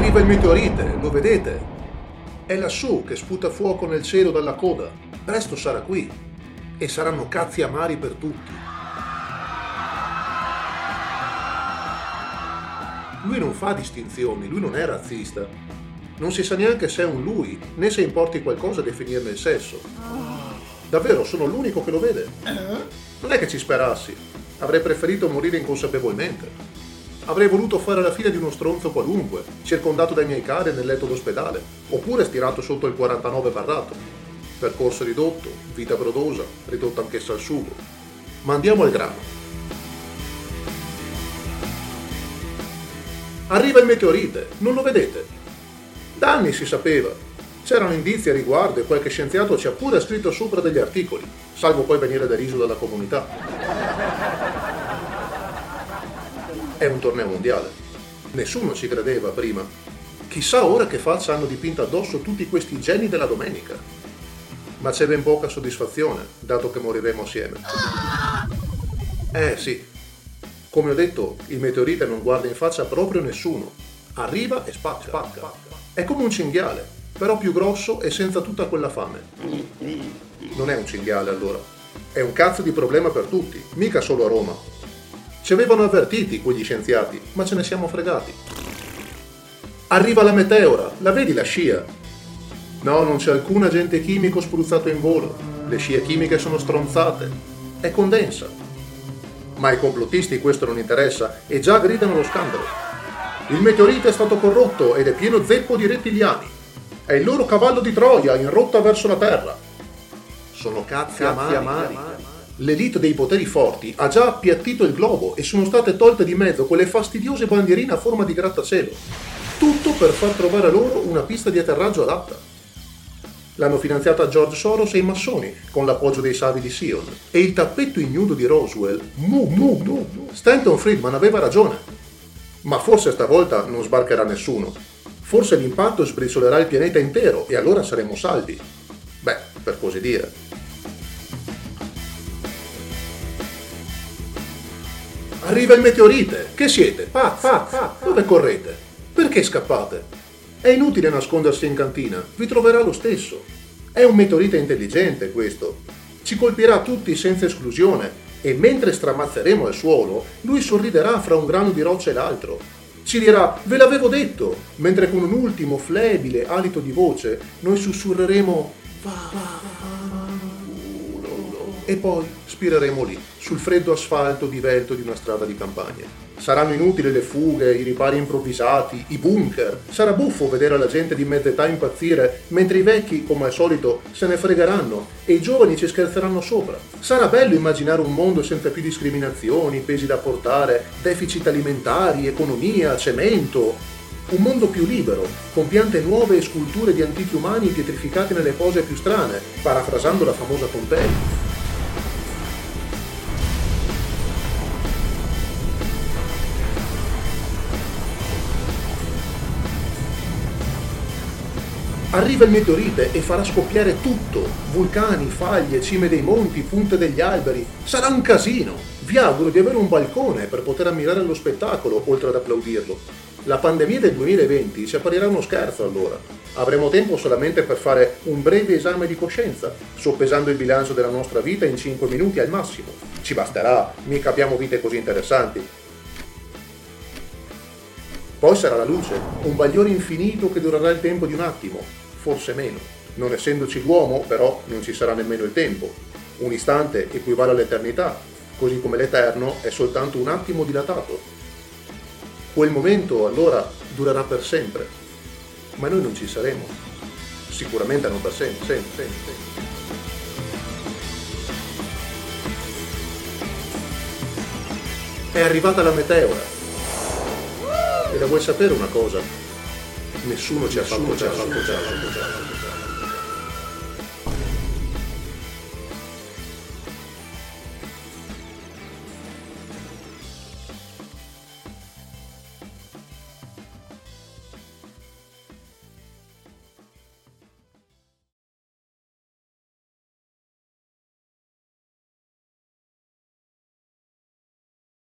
Arriva il meteorite, lo vedete? È lassù che sputa fuoco nel cielo dalla coda. Presto sarà qui. E saranno cazzi amari per tutti. Lui non fa distinzioni, lui non è razzista. Non si sa neanche se è un lui, né se importi qualcosa definirne il sesso. Davvero, sono l'unico che lo vede. Non è che ci sperassi. Avrei preferito morire inconsapevolmente. Avrei voluto fare la fine di uno stronzo qualunque, circondato dai miei cari nel letto d'ospedale, oppure stirato sotto il 49 barrato. Percorso ridotto, vita brodosa, ridotta anch'essa al sugo. Ma andiamo al grano. Arriva il meteorite, non lo vedete? Da anni si sapeva. C'erano indizi a riguardo e qualche scienziato ci ha pure scritto sopra degli articoli, salvo poi venire deriso dalla comunità. È un torneo mondiale. Nessuno ci credeva prima. Chissà ora che faccia hanno dipinto addosso tutti questi geni della domenica. Ma c'è ben poca soddisfazione, dato che moriremo assieme. Eh sì, come ho detto, il meteorite non guarda in faccia proprio nessuno. Arriva e spacca. spacca. È come un cinghiale, però più grosso e senza tutta quella fame. Non è un cinghiale allora. È un cazzo di problema per tutti, mica solo a Roma. Ci avevano avvertiti quegli scienziati, ma ce ne siamo fregati. Arriva la meteora, la vedi la scia? No, non c'è alcun agente chimico spruzzato in volo. Le scie chimiche sono stronzate. È condensa ma ai complottisti questo non interessa e già gridano lo scandalo. Il meteorite è stato corrotto ed è pieno zeppo di rettiliani. È il loro cavallo di Troia in rotta verso la Terra. Sono cazzi, cazzi amari. amari. L'elite dei poteri forti ha già appiattito il globo e sono state tolte di mezzo quelle fastidiose bandierine a forma di grattacielo. Tutto per far trovare loro una pista di atterraggio adatta. L'hanno finanziata George Soros e i massoni, con l'appoggio dei savi di Sion. E il tappetto ignudo di Roswell, mu, mu, mu, Stanton Friedman aveva ragione. Ma forse stavolta non sbarcherà nessuno. Forse l'impatto sbriciolerà il pianeta intero e allora saremo salvi. Beh, per così dire. Arriva il meteorite! Che siete? Pazzi! Pazzi! Dove correte? Perché scappate? È inutile nascondersi in cantina, vi troverà lo stesso. È un meteorite intelligente questo. Ci colpirà tutti senza esclusione e mentre stramazzeremo al suolo, lui sorriderà fra un grano di roccia e l'altro. Ci dirà, ve l'avevo detto, mentre con un ultimo flebile alito di voce noi sussurreremo, va, va, va, e poi spireremo lì, sul freddo asfalto divelto di una strada di campagna. Saranno inutili le fughe, i ripari improvvisati, i bunker. Sarà buffo vedere la gente di mezza età impazzire, mentre i vecchi, come al solito, se ne fregheranno e i giovani ci scherzeranno sopra. Sarà bello immaginare un mondo senza più discriminazioni, pesi da portare, deficit alimentari, economia, cemento. Un mondo più libero, con piante nuove e sculture di antichi umani pietrificati nelle pose più strane, parafrasando la famosa Pompei. Arriva il meteorite e farà scoppiare tutto, vulcani, faglie, cime dei monti, punte degli alberi. Sarà un casino. Vi auguro di avere un balcone per poter ammirare lo spettacolo, oltre ad applaudirlo. La pandemia del 2020 ci apparirà uno scherzo allora. Avremo tempo solamente per fare un breve esame di coscienza, soppesando il bilancio della nostra vita in 5 minuti al massimo. Ci basterà, mica abbiamo vite così interessanti. Poi sarà la luce, un bagliore infinito che durerà il tempo di un attimo, forse meno. Non essendoci l'uomo, però, non ci sarà nemmeno il tempo. Un istante equivale all'eternità, così come l'eterno è soltanto un attimo dilatato. Quel momento, allora, durerà per sempre. Ma noi non ci saremo. Sicuramente non per sempre, sempre, sempre. È arrivata la meteora. E la vuoi sapere una cosa? nessuno ci ha fatto già, fatto già, fatto già.